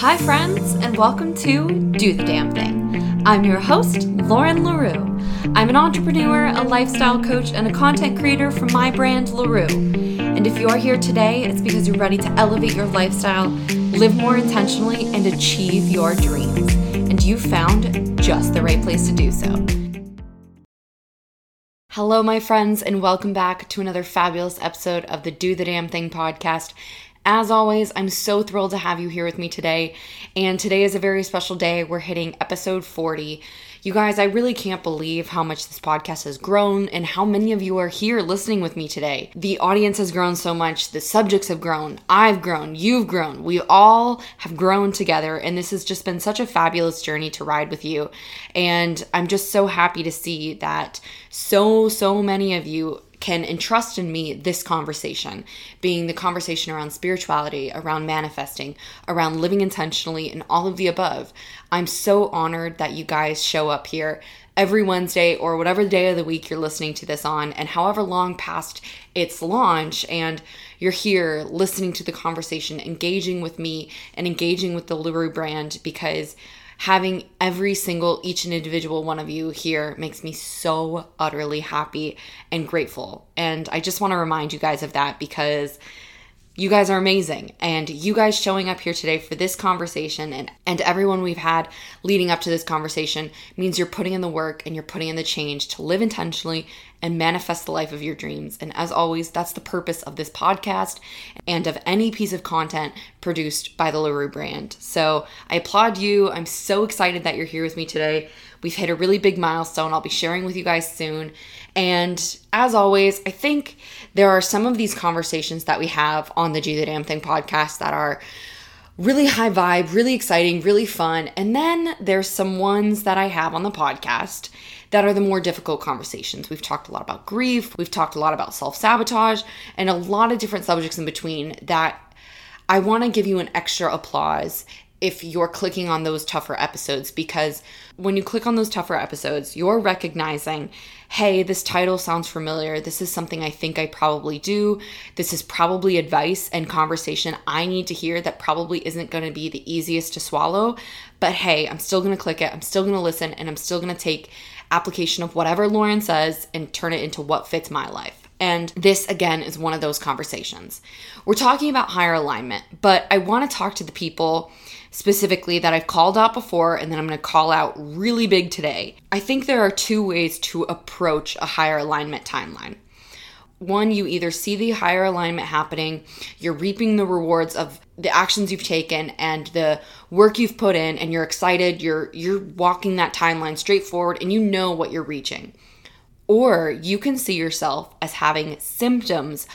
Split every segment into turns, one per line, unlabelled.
Hi, friends, and welcome to Do the Damn Thing. I'm your host, Lauren L'Heureux. I'm an entrepreneur, a lifestyle coach, and a content creator from my brand, LaRue. And if you are here today, it's because you're ready to elevate your lifestyle, live more intentionally, and achieve your dreams. And you found just the right place to do so. Hello, my friends, and welcome back to another fabulous episode of the Do the Damn Thing podcast. As always, I'm so thrilled to have you here with me today. And today is a very special day. We're hitting episode 40. You guys, I really can't believe how much this podcast has grown and how many of you are here listening with me today. The audience has grown so much, the subjects have grown, I've grown, you've grown, we all have grown together, and this has just been such a fabulous journey to ride with you. And I'm just so happy to see that so, so many of you can entrust in me this conversation, being the conversation around spirituality, around manifesting, around living intentionally, and all of the above. I'm so honored that you guys show up here every Wednesday or whatever day of the week you're listening to this on, and however long past its launch, and you're here listening to the conversation, engaging with me, and engaging with the LaRue brand because having every single, each and individual one of you here makes me so utterly happy and grateful. And I just want to remind you guys of that because you guys are amazing. And you guys showing up here today for this conversation and, and everyone we've had leading up to this conversation means you're putting in the work and you're putting in the change to live intentionally and manifest the life of your dreams. And as always, that's the purpose of this podcast and of any piece of content produced by the LaRue brand. So I applaud you. I'm so excited that you're here with me today. We've hit a really big milestone. I'll be sharing with you guys soon. And as always, I think there are some of these conversations that we have on the Do the Damn Thing podcast that are really high vibe, really exciting, really fun. And then there's some ones that I have on the podcast that are the more difficult conversations. We've talked a lot about grief, we've talked a lot about self sabotage, and a lot of different subjects in between that I want to give you an extra applause if you're clicking on those tougher episodes because when you click on those tougher episodes, you're recognizing, hey, this title sounds familiar. This is something I think I probably do. This is probably advice and conversation I need to hear that probably isn't going to be the easiest to swallow. But hey, I'm still going to click it. I'm still going to listen and I'm still going to take application of whatever Lauren says and turn it into what fits my life. And this, again, is one of those conversations. We're talking about higher alignment, but I want to talk to the people specifically that I've called out before and then I'm going to call out really big today. I think there are two ways to approach a higher alignment timeline. One, you either see the higher alignment happening, you're reaping the rewards of the actions you've taken and the work you've put in and you're excited, you're you're walking that timeline straight forward and you know what you're reaching. Or you can see yourself as having symptoms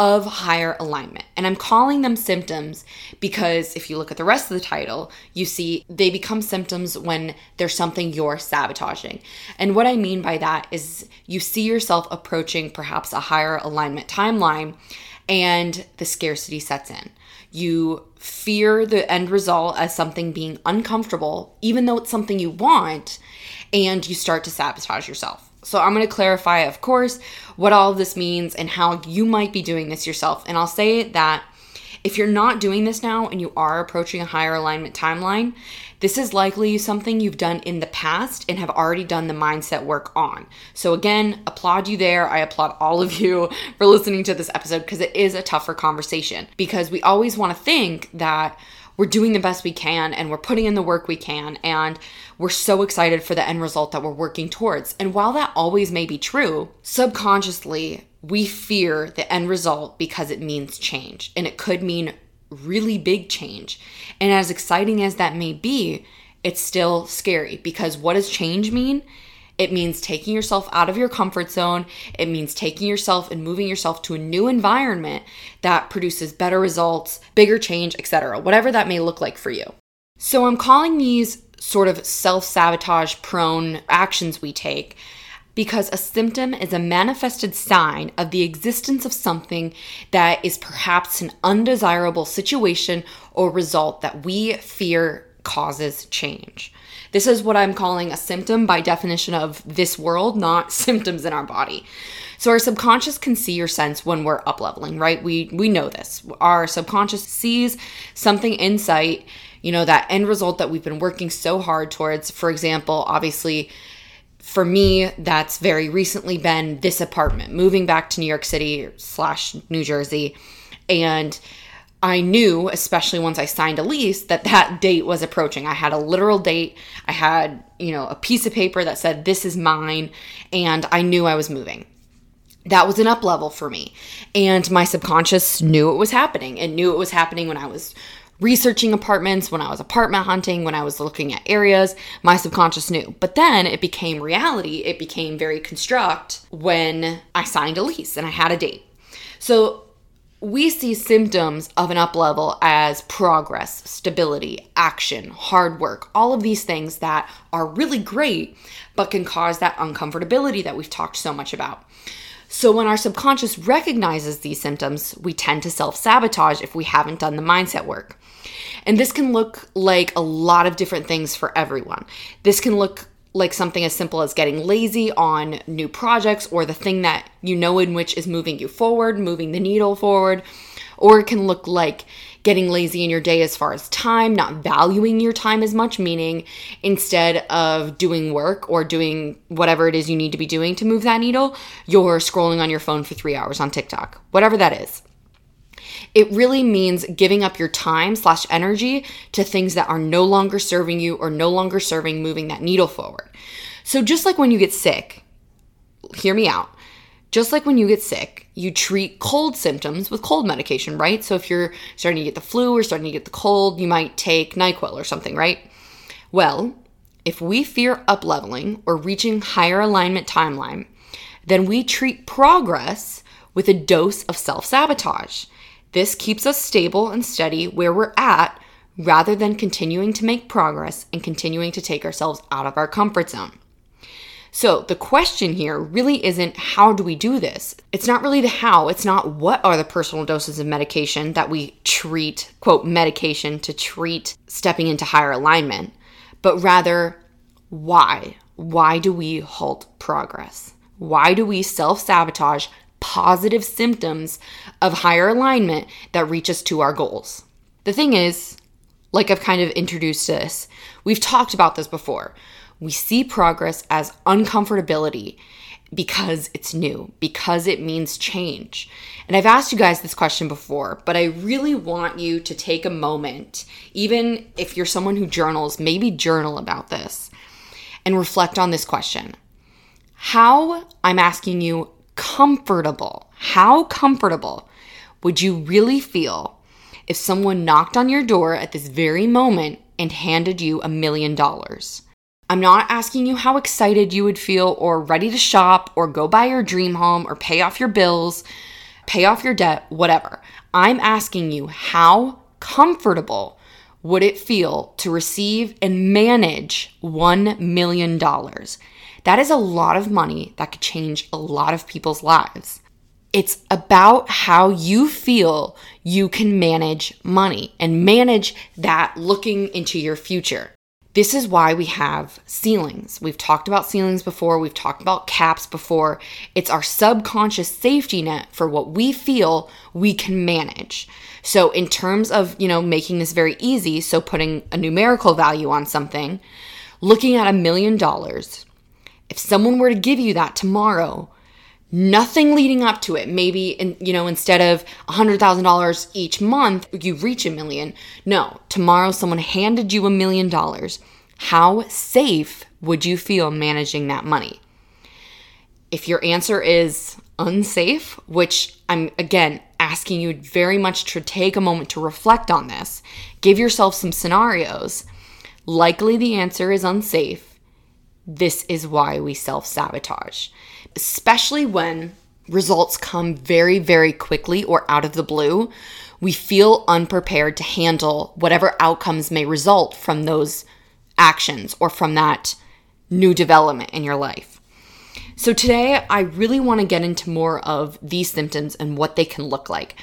of higher alignment. And I'm calling them symptoms because if you look at the rest of the title, you see they become symptoms when there's something you're sabotaging. And what I mean by that is you see yourself approaching perhaps a higher alignment timeline and the scarcity sets in. You fear the end result as something being uncomfortable, even though it's something you want, and you start to sabotage yourself. So I'm going to clarify, of course, what all of this means and how you might be doing this yourself. And I'll say that if you're not doing this now and you are approaching a higher alignment timeline, this is likely something you've done in the past and have already done the mindset work on. So, again, applaud you there. I applaud all of you for listening to this episode because it is a tougher conversation because we always want to think that we're doing the best we can and we're putting in the work we can and we're so excited for the end result that we're working towards. And while that always may be true, subconsciously we fear the end result because it means change and it could mean really big change. And as exciting as that may be, it's still scary because what does change mean? It means taking yourself out of your comfort zone. It means taking yourself and moving yourself to a new environment that produces better results, bigger change, etc. Whatever that may look like for you. So I'm calling these sort of self-sabotage prone actions we take because a symptom is a manifested sign of the existence of something that is perhaps an undesirable situation or result that we fear causes change. This is what I'm calling a symptom by definition of this world, not symptoms in our body. So our subconscious can see or sense when we're up leveling, right? We we know this. Our subconscious sees something in sight You know, that end result that we've been working so hard towards. For example, obviously, for me, that's very recently been this apartment, moving back to New York City slash New Jersey. And I knew, especially once I signed a lease, that that date was approaching. I had a literal date. I had, you know, a piece of paper that said, this is mine. And I knew I was moving. That was an up level for me. And my subconscious knew it was happening. It knew it was happening when I was researching apartments, when I was apartment hunting, when I was looking at areas, my subconscious knew. But then it became reality. It became very construct when I signed a lease and I had a date. So we see symptoms of an up level as progress, stability, action, hard work, all of these things that are really great, but can cause that uncomfortability that we've talked so much about. So, when our subconscious recognizes these symptoms, we tend to self sabotage if we haven't done the mindset work. And this can look like a lot of different things for everyone. This can look like something as simple as getting lazy on new projects or the thing that you know in which is moving you forward, moving the needle forward. Or it can look like getting lazy in your day as far as time, not valuing your time as much, meaning instead of doing work or doing whatever it is you need to be doing to move that needle, you're scrolling on your phone for three hours on TikTok, whatever that is. It really means giving up your time slash energy to things that are no longer serving you or no longer serving moving that needle forward. So just like when you get sick, hear me out. Just like when you get sick, you treat cold symptoms with cold medication, right? So if you're starting to get the flu or starting to get the cold, you might take NyQuil or something, right? Well, if we fear up leveling or reaching higher alignment timeline, then we treat progress with a dose of self sabotage. This keeps us stable and steady where we're at rather than continuing to make progress and continuing to take ourselves out of our comfort zone. So, the question here really isn't how do we do this? It's not really the how. It's not what are the personal doses of medication that we treat, quote, medication to treat stepping into higher alignment, but rather why? Why do we halt progress? Why do we self sabotage positive symptoms of higher alignment that reach us to our goals. The thing is, like I've kind of introduced this, we've talked about this before. We see progress as uncomfortability because it's new, because it means change. And I've asked you guys this question before, but I really want you to take a moment, even if you're someone who journals, maybe journal about this and reflect on this question. How, I'm asking you, comfortable, how comfortable would you really feel if someone knocked on your door at this very moment and handed you a million dollars? I'm not asking you how excited you would feel or ready to shop or go buy your dream home or pay off your bills, pay off your debt, whatever. I'm asking you how comfortable would it feel to receive and manage $1 million? That is a lot of money that could change a lot of people's lives. It's about how you feel you can manage money and manage that looking into your future. This is why we have ceilings. We've talked about ceilings before, we've talked about caps before. It's our subconscious safety net for what we feel we can manage. So in terms of, you know, making this very easy, so putting a numerical value on something, looking at a million dollars, if someone were to give you that tomorrow, nothing leading up to it, maybe in, you know instead of $100,000 each month, you reach a million. No, tomorrow someone handed you a million dollars. How safe would you feel managing that money? If your answer is unsafe, which I'm again asking you very much to take a moment to reflect on this, give yourself some scenarios. Likely the answer is unsafe this is why we self sabotage, especially when results come very, very quickly or out of the blue. We feel unprepared to handle whatever outcomes may result from those actions or from that new development in your life. So, today I really want to get into more of these symptoms and what they can look like.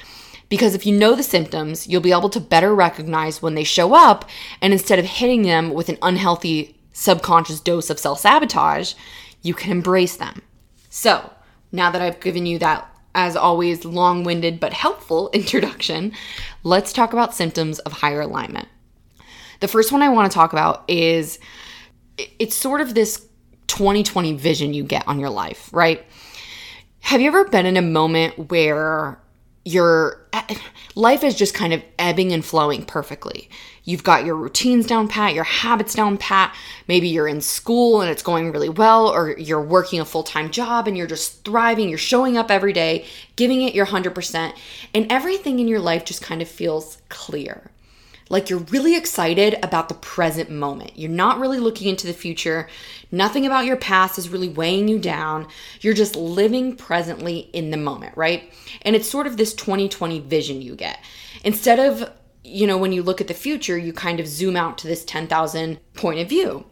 Because if you know the symptoms, you'll be able to better recognize when they show up, and instead of hitting them with an unhealthy subconscious dose of self sabotage, you can embrace them. So, now that I've given you that, as always, long winded but helpful introduction, let's talk about symptoms of higher alignment. The first one I want to talk about is it's sort of this 2020 vision you get on your life, right? Have you ever been in a moment where your eh, life is just kind of ebbing and flowing perfectly? You've got your routines down pat, your habits down pat. Maybe you're in school and it's going really well, or you're working a full time job and you're just thriving. You're showing up every day, giving it your 100%, and everything in your life just kind of feels clear. Like you're really excited about the present moment. You're not really looking into the future. Nothing about your past is really weighing you down. You're just living presently in the moment, right? And it's sort of this 2020 vision you get. Instead of, you know, when you look at the future, you kind of zoom out to this 10,000 point of view.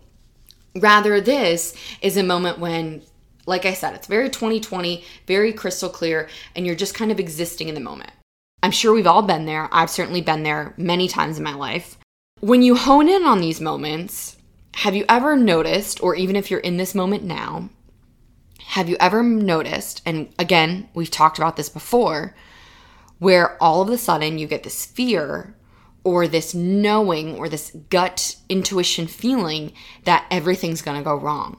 Rather, this is a moment when like I said, it's very 2020, very crystal clear, and you're just kind of existing in the moment. I'm sure we've all been there. I've certainly been there many times in my life. When you hone in on these moments, have you ever noticed, or even if you're in this moment now, have you ever noticed, and again, we've talked about this before, where all of a sudden you get this fear or this knowing or this gut intuition feeling that everything's gonna go wrong?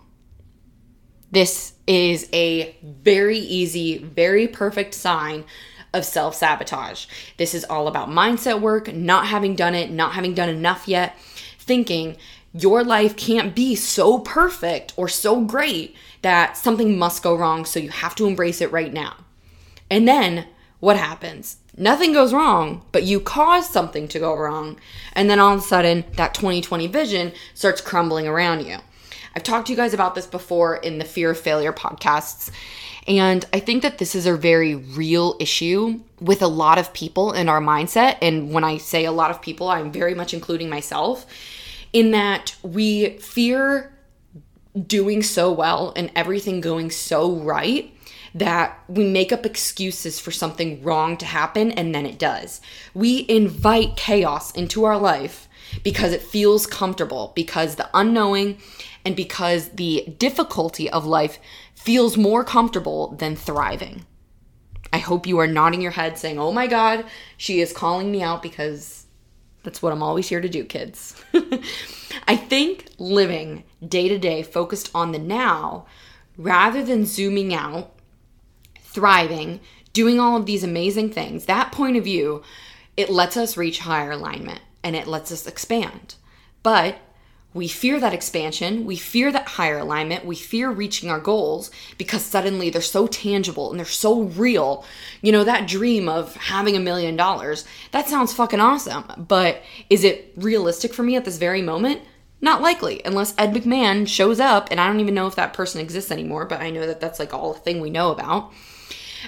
This is a very easy, very perfect sign of self sabotage. This is all about mindset work, not having done it, not having done enough yet, thinking your life can't be so perfect or so great that something must go wrong, so you have to embrace it right now. And then what happens? Nothing goes wrong, but you cause something to go wrong. And then all of a sudden, that 2020 vision starts crumbling around you. I've talked to you guys about this before in the Fear of Failure podcasts. And I think that this is a very real issue with a lot of people in our mindset. And when I say a lot of people, I'm very much including myself, in that we fear doing so well and everything going so right that we make up excuses for something wrong to happen and then it does. We invite chaos into our life because it feels comfortable, because the unknowing and because the difficulty of life feels more comfortable than thriving. I hope you are nodding your head saying, Oh my God, she is calling me out because that's what I'm always here to do, kids. I think living day to day focused on the now rather than zooming out, thriving, doing all of these amazing things, that point of view, it lets us reach higher alignment and it lets us expand. But we fear that expansion. We fear that higher alignment. We fear reaching our goals because suddenly they're so tangible and they're so real. You know, that dream of having a million dollars, that sounds fucking awesome. But is it realistic for me at this very moment? Not likely, unless Ed McMahon shows up, and I don't even know if that person exists anymore, but I know that that's like all a thing we know about.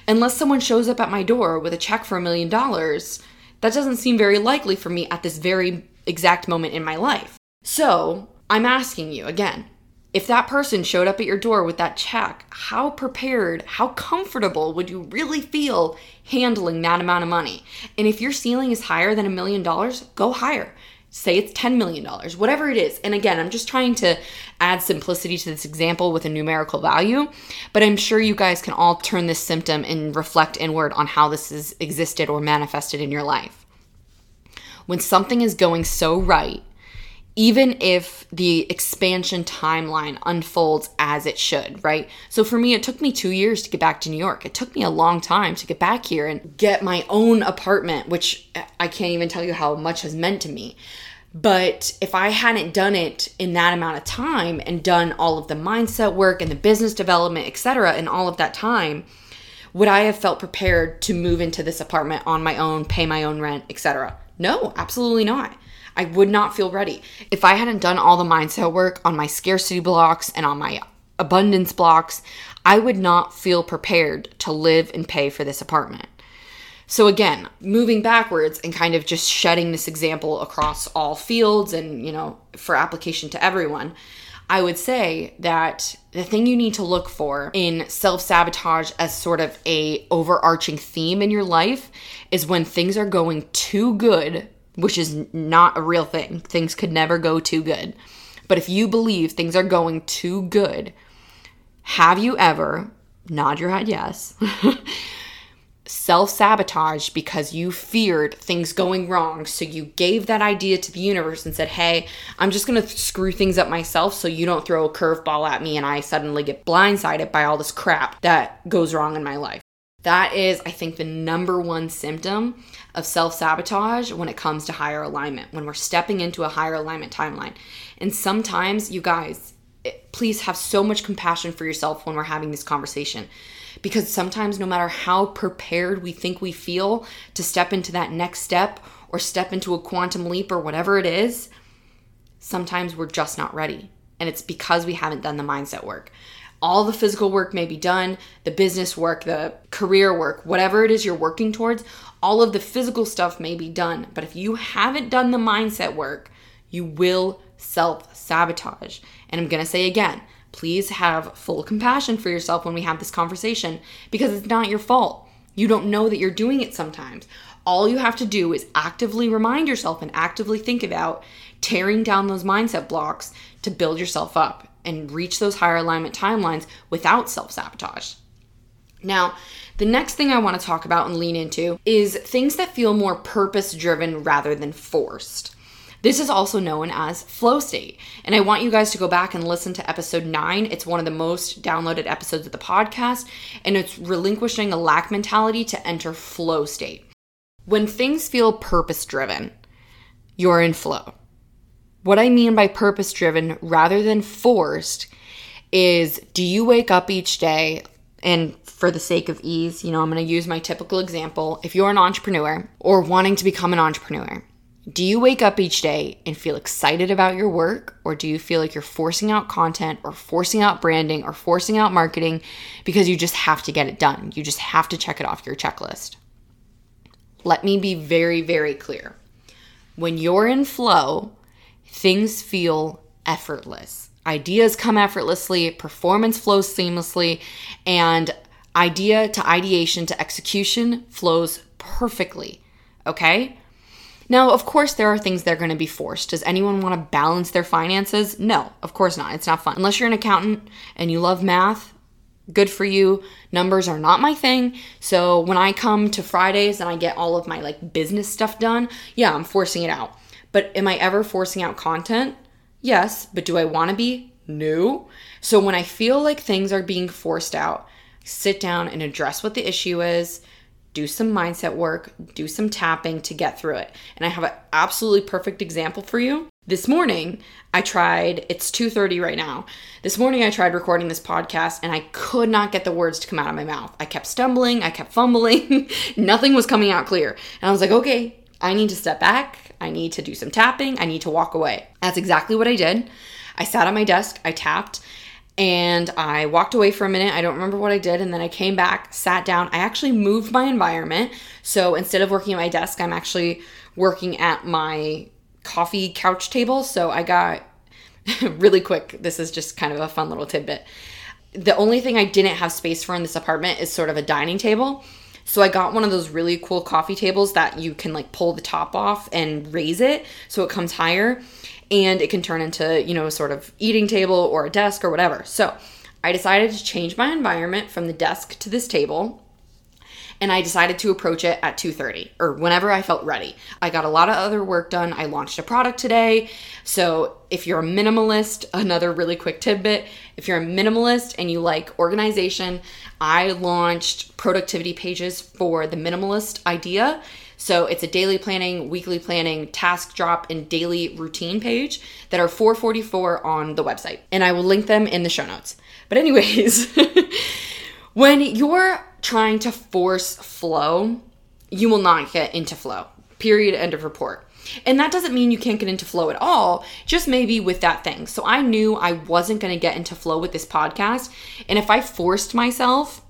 Unless someone shows up at my door with a check for a million dollars, that doesn't seem very likely for me at this very exact moment in my life. So I'm asking you again if that person showed up at your door with that check, how prepared, how comfortable would you really feel handling that amount of money? And if your ceiling is higher than a million dollars, go higher. Say it's $10 million, whatever it is. And again, I'm just trying to add simplicity to this example with a numerical value, but I'm sure you guys can all turn this symptom and reflect inward on how this has existed or manifested in your life. When something is going so right, even if the expansion timeline unfolds as it should, right? So for me, it took me two years to get back to New York. It took me a long time to get back here and get my own apartment, which I can't even tell you how much has meant to me. But if I hadn't done it in that amount of time and done all of the mindset work and the business development, etc., in all of that time, would I have felt prepared to move into this apartment on my own, pay my own rent, etc.? No, absolutely not. I would not feel ready. If I hadn't done all the mindset work on my scarcity blocks and on my abundance blocks, I would not feel prepared to live and pay for this apartment. So, again, moving backwards and kind of just shedding this example across all fields and, you know, for application to everyone, I would say that the thing you need to look for in self-sabotage as sort of a overarching theme in your life is when things are going too good which is not a real thing. Things could never go too good. But if you believe things are going too good, have you ever, nod your head yes, self sabotage because you feared things going wrong. So you gave that idea to the universe and said, Hey, I'm just gonna screw things up myself so you don't throw a curveball at me and I suddenly get blindsided by all this crap that goes wrong in my life. That is, I think, the number one symptom of self sabotage when it comes to higher alignment, when we're stepping into a higher alignment timeline. And sometimes, you guys, eh, please have so much compassion for yourself when we're having this conversation because sometimes, no matter how prepared we think we feel to step into that next step or step into a quantum leap or whatever it is, sometimes we're just not ready. And it's because we haven't done the mindset work. All the physical work may be done, the business work, the career work, whatever it is you're working towards, all of the physical stuff may be done. But if you haven't done the mindset work, you will self sabotage. And I'm gonna say again, Please have full compassion for yourself when we have this conversation because it's not your fault. You don't know that you're doing it sometimes. All you have to do is actively remind yourself and actively think about tearing down those mindset blocks to build yourself up and reach those higher alignment timelines without self sabotage. Now, the next thing I want to talk about and lean into is things that feel more purpose driven rather than forced. This is also known as flow state. And I want you guys to go back and listen to episode nine. It's one of the most downloaded episodes of the podcast, and it's relinquishing a lack mentality to enter flow state. When things feel purpose driven, you're in flow. What I mean by purpose driven rather than forced is do you wake up each day and for the sake of ease, you know, I'm going to use my typical example. If you're an entrepreneur or wanting to become an entrepreneur, do you wake up each day and feel excited about your work, or do you feel like you're forcing out content, or forcing out branding, or forcing out marketing because you just have to get it done? You just have to check it off your checklist. Let me be very, very clear. When you're in flow, things feel effortless. Ideas come effortlessly, performance flows seamlessly, and idea to ideation to execution flows perfectly. Okay? Now, of course, there are things that are going to be forced. Does anyone want to balance their finances? No, of course not. It's not fun. Unless you're an accountant and you love math, good for you. Numbers are not my thing. So when I come to Fridays and I get all of my like business stuff done, yeah, I'm forcing it out. But am I ever forcing out content? Yes, but do I want to be? No. So when I feel like things are being forced out, sit down and address what the issue is do some mindset work, do some tapping to get through it. And I have an absolutely perfect example for you. This morning, I tried, it's 2:30 right now. This morning I tried recording this podcast and I could not get the words to come out of my mouth. I kept stumbling, I kept fumbling. Nothing was coming out clear. And I was like, "Okay, I need to step back. I need to do some tapping. I need to walk away." That's exactly what I did. I sat at my desk, I tapped, and I walked away for a minute. I don't remember what I did. And then I came back, sat down. I actually moved my environment. So instead of working at my desk, I'm actually working at my coffee couch table. So I got really quick. This is just kind of a fun little tidbit. The only thing I didn't have space for in this apartment is sort of a dining table. So I got one of those really cool coffee tables that you can like pull the top off and raise it so it comes higher and it can turn into, you know, a sort of eating table or a desk or whatever. So I decided to change my environment from the desk to this table and I decided to approach it at 2:30 or whenever I felt ready. I got a lot of other work done. I launched a product today. So, if you're a minimalist, another really quick tidbit, if you're a minimalist and you like organization, I launched productivity pages for the minimalist idea so it's a daily planning, weekly planning, task drop, and daily routine page that are 444 on the website. And I will link them in the show notes. But, anyways, when you're trying to force flow, you will not get into flow. Period. End of report. And that doesn't mean you can't get into flow at all, just maybe with that thing. So I knew I wasn't going to get into flow with this podcast. And if I forced myself,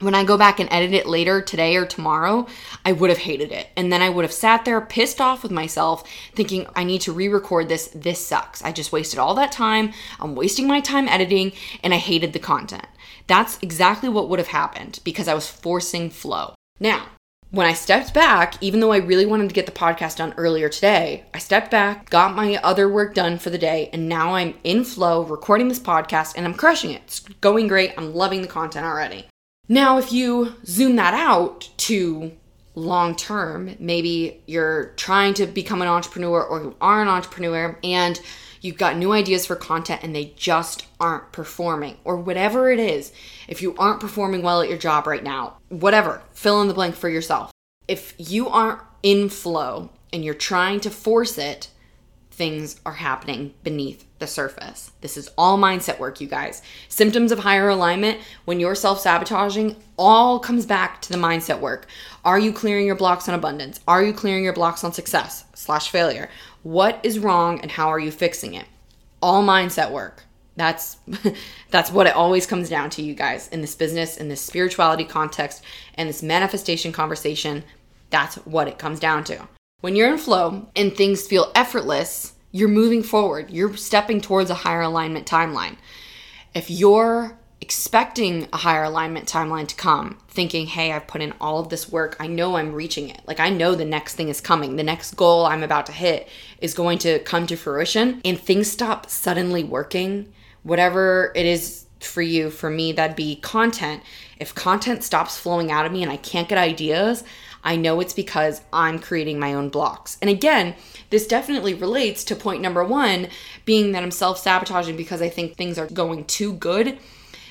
when I go back and edit it later today or tomorrow, I would have hated it. And then I would have sat there pissed off with myself, thinking, I need to re record this. This sucks. I just wasted all that time. I'm wasting my time editing, and I hated the content. That's exactly what would have happened because I was forcing flow. Now, when I stepped back, even though I really wanted to get the podcast done earlier today, I stepped back, got my other work done for the day, and now I'm in flow recording this podcast and I'm crushing it. It's going great. I'm loving the content already. Now, if you zoom that out to long term, maybe you're trying to become an entrepreneur or you are an entrepreneur and you've got new ideas for content and they just aren't performing, or whatever it is. If you aren't performing well at your job right now, whatever, fill in the blank for yourself. If you aren't in flow and you're trying to force it, things are happening beneath the surface. This is all mindset work, you guys. Symptoms of higher alignment, when you're self sabotaging, all comes back to the mindset work. Are you clearing your blocks on abundance? Are you clearing your blocks on success slash failure? What is wrong and how are you fixing it? All mindset work. That's that's what it always comes down to, you guys, in this business, in this spirituality context, and this manifestation conversation. That's what it comes down to. When you're in flow and things feel effortless, you're moving forward. You're stepping towards a higher alignment timeline. If you're expecting a higher alignment timeline to come, thinking, hey, I've put in all of this work, I know I'm reaching it. Like, I know the next thing is coming. The next goal I'm about to hit is going to come to fruition, and things stop suddenly working, whatever it is for you, for me, that'd be content. If content stops flowing out of me and I can't get ideas, I know it's because I'm creating my own blocks. And again, this definitely relates to point number one being that I'm self sabotaging because I think things are going too good,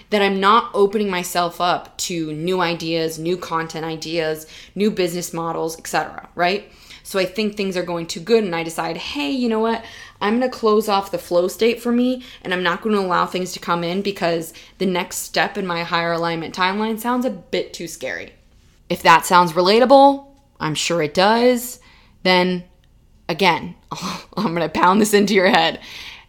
that I'm not opening myself up to new ideas, new content ideas, new business models, etc. Right? So I think things are going too good, and I decide, hey, you know what? I'm going to close off the flow state for me, and I'm not going to allow things to come in because the next step in my higher alignment timeline sounds a bit too scary. If that sounds relatable, I'm sure it does, then again, I'm going to pound this into your head.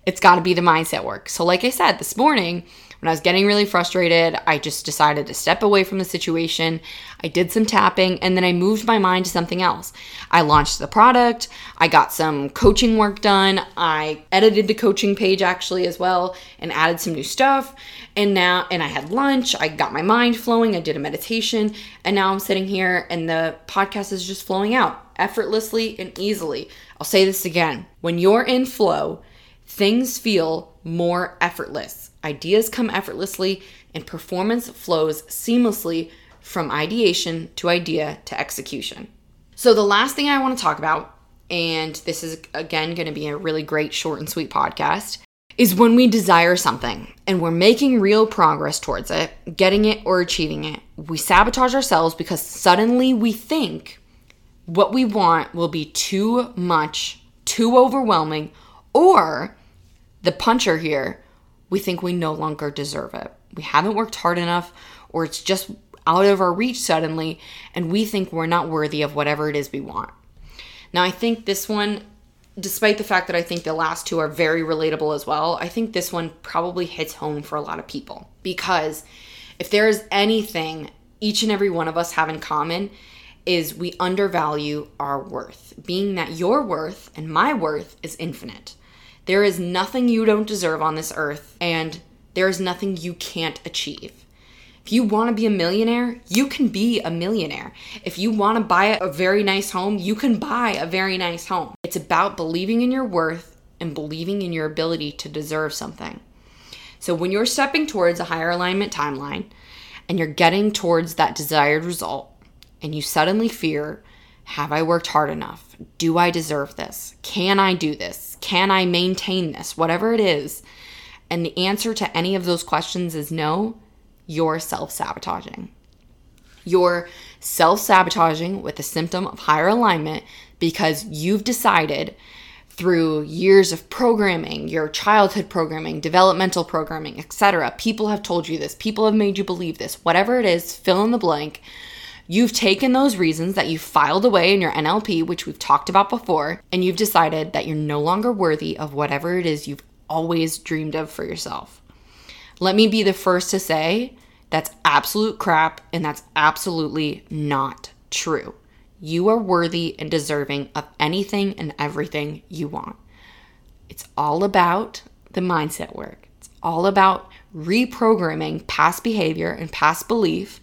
It's got to be the mindset work. So, like I said this morning, when I was getting really frustrated, I just decided to step away from the situation. I did some tapping and then I moved my mind to something else. I launched the product, I got some coaching work done, I edited the coaching page actually as well and added some new stuff. And now, and I had lunch, I got my mind flowing, I did a meditation, and now I'm sitting here and the podcast is just flowing out effortlessly and easily. I'll say this again when you're in flow, things feel more effortless Ideas come effortlessly, and performance flows seamlessly from ideation to idea to execution. So, the last thing I want to talk about, and this is again going to be a really great short and sweet podcast, is when we desire something and we're making real progress towards it, getting it or achieving it, we sabotage ourselves because suddenly we think what we want will be too much, too overwhelming, or the puncher here we think we no longer deserve it. We haven't worked hard enough, or it's just out of our reach suddenly, and we think we're not worthy of whatever it is we want. Now, I think this one, despite the fact that I think the last two are very relatable as well, I think this one probably hits home for a lot of people because if there is anything each and every one of us have in common, is we undervalue our worth, being that your worth and my worth is infinite. There is nothing you don't deserve on this earth, and there is nothing you can't achieve. If you want to be a millionaire, you can be a millionaire. If you want to buy a very nice home, you can buy a very nice home. It's about believing in your worth and believing in your ability to deserve something. So when you're stepping towards a higher alignment timeline and you're getting towards that desired result, and you suddenly fear, have I worked hard enough? Do I deserve this? Can I do this? Can I maintain this? Whatever it is. And the answer to any of those questions is no, you're self sabotaging. You're self sabotaging with a symptom of higher alignment because you've decided through years of programming, your childhood programming, developmental programming, etc. People have told you this, people have made you believe this. Whatever it is, fill in the blank. You've taken those reasons that you filed away in your NLP, which we've talked about before, and you've decided that you're no longer worthy of whatever it is you've always dreamed of for yourself. Let me be the first to say that's absolute crap and that's absolutely not true. You are worthy and deserving of anything and everything you want. It's all about the mindset work. It's all about reprogramming past behavior and past belief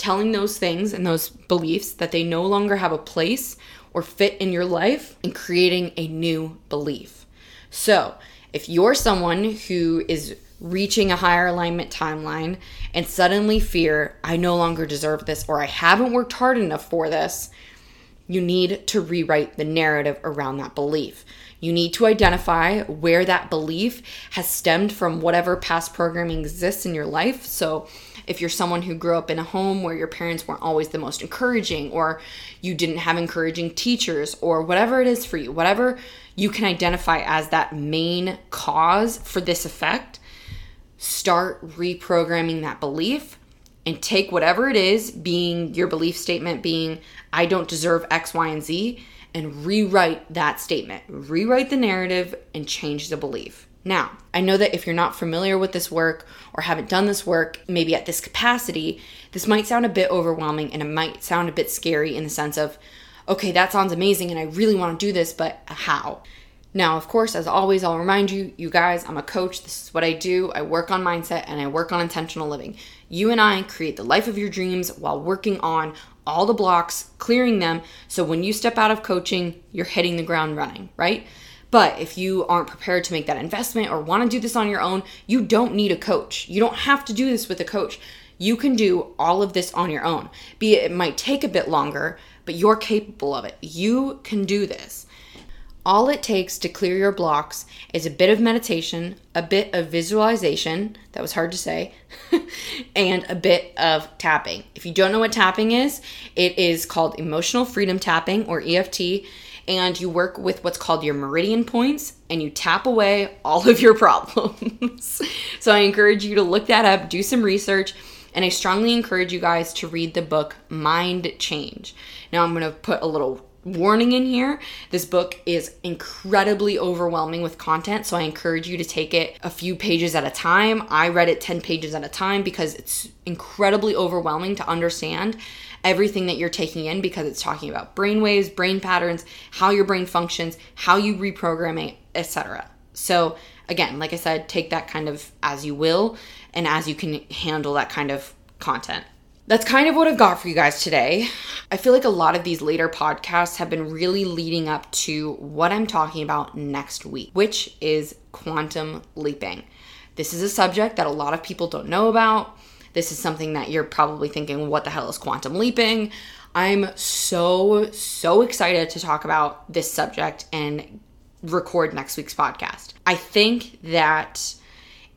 telling those things and those beliefs that they no longer have a place or fit in your life and creating a new belief. So, If you're someone who is reaching a higher alignment timeline and suddenly fear, I no longer deserve this or I haven't worked hard enough for this, you need to rewrite the narrative around that belief. You need to identify where that belief has stemmed from whatever past programming exists in your life. So, if you're someone who grew up in a home where your parents weren't always the most encouraging, or you didn't have encouraging teachers, or whatever it is for you, whatever you can identify as that main cause for this effect, start reprogramming that belief and take whatever it is, being your belief statement, being I don't deserve X, Y, and Z, and rewrite that statement. Rewrite the narrative and change the belief. Now, I know that if you're not familiar with this work or haven't done this work, maybe at this capacity, this might sound a bit overwhelming and it might sound a bit scary in the sense of, okay, that sounds amazing and I really want to do this, but how? Now, of course, as always, I'll remind you, you guys, I'm a coach. This is what I do. I work on mindset and I work on intentional living. You and I create the life of your dreams while working on all the blocks, clearing them. So when you step out of coaching, you're hitting the ground running, right? But if you aren't prepared to make that investment or want to do this on your own, you don't need a coach. You don't have to do this with a coach. You can do all of this on your own. Be it, it might take a bit longer, but you're capable of it. You can do this. All it takes to clear your blocks is a bit of meditation, a bit of visualization, that was hard to say, and a bit of tapping. If you don't know what tapping is, it is called emotional freedom tapping or EFT, and you work with what's called your meridian points and you tap away all of your problems. so I encourage you to look that up, do some research. And I strongly encourage you guys to read the book Mind Change. Now, I'm going to put a little warning in here. This book is incredibly overwhelming with content, so I encourage you to take it a few pages at a time. I read it 10 pages at a time because it's incredibly overwhelming to understand everything that you're taking in because it's talking about brain waves, brain patterns, how your brain functions, how you reprogram it, etc. So, again, like I said, take that kind of as you will and as you can handle that kind of content that's kind of what I've got for you guys today. I feel like a lot of these later podcasts have been really leading up to what I'm talking about next week, which is quantum leaping. This is a subject that a lot of people don't know about. This is something that you're probably thinking, what the hell is quantum leaping? I'm so, so excited to talk about this subject and record next week's podcast. I think that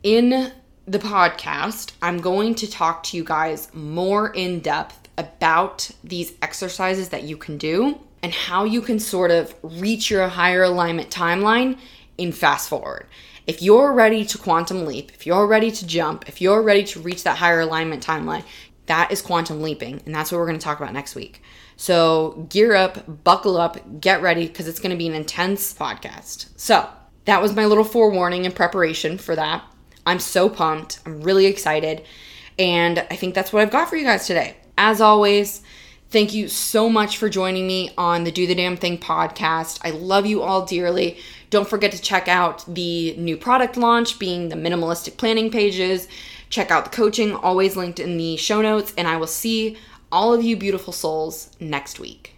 in the podcast, I'm going to talk to you guys more in depth about these exercises that you can do and how you can sort of reach your higher alignment timeline in fast forward. If you're ready to quantum leap, if you're ready to jump, if you're ready to reach that higher alignment timeline, that is quantum leaping. And that's what we're going to talk about next week. So gear up, buckle up, get ready because it's going to be an intense podcast. So that was my little forewarning and preparation for that. I'm so pumped. I'm really excited. And I think that's what I've got for you guys today. As always, thank you so much for joining me on the Do the Damn Thing podcast. I love you all dearly. Don't forget to check out the new product launch, being the minimalistic planning pages. Check out the coaching, always linked in the show notes. And I will see all of you beautiful souls next week.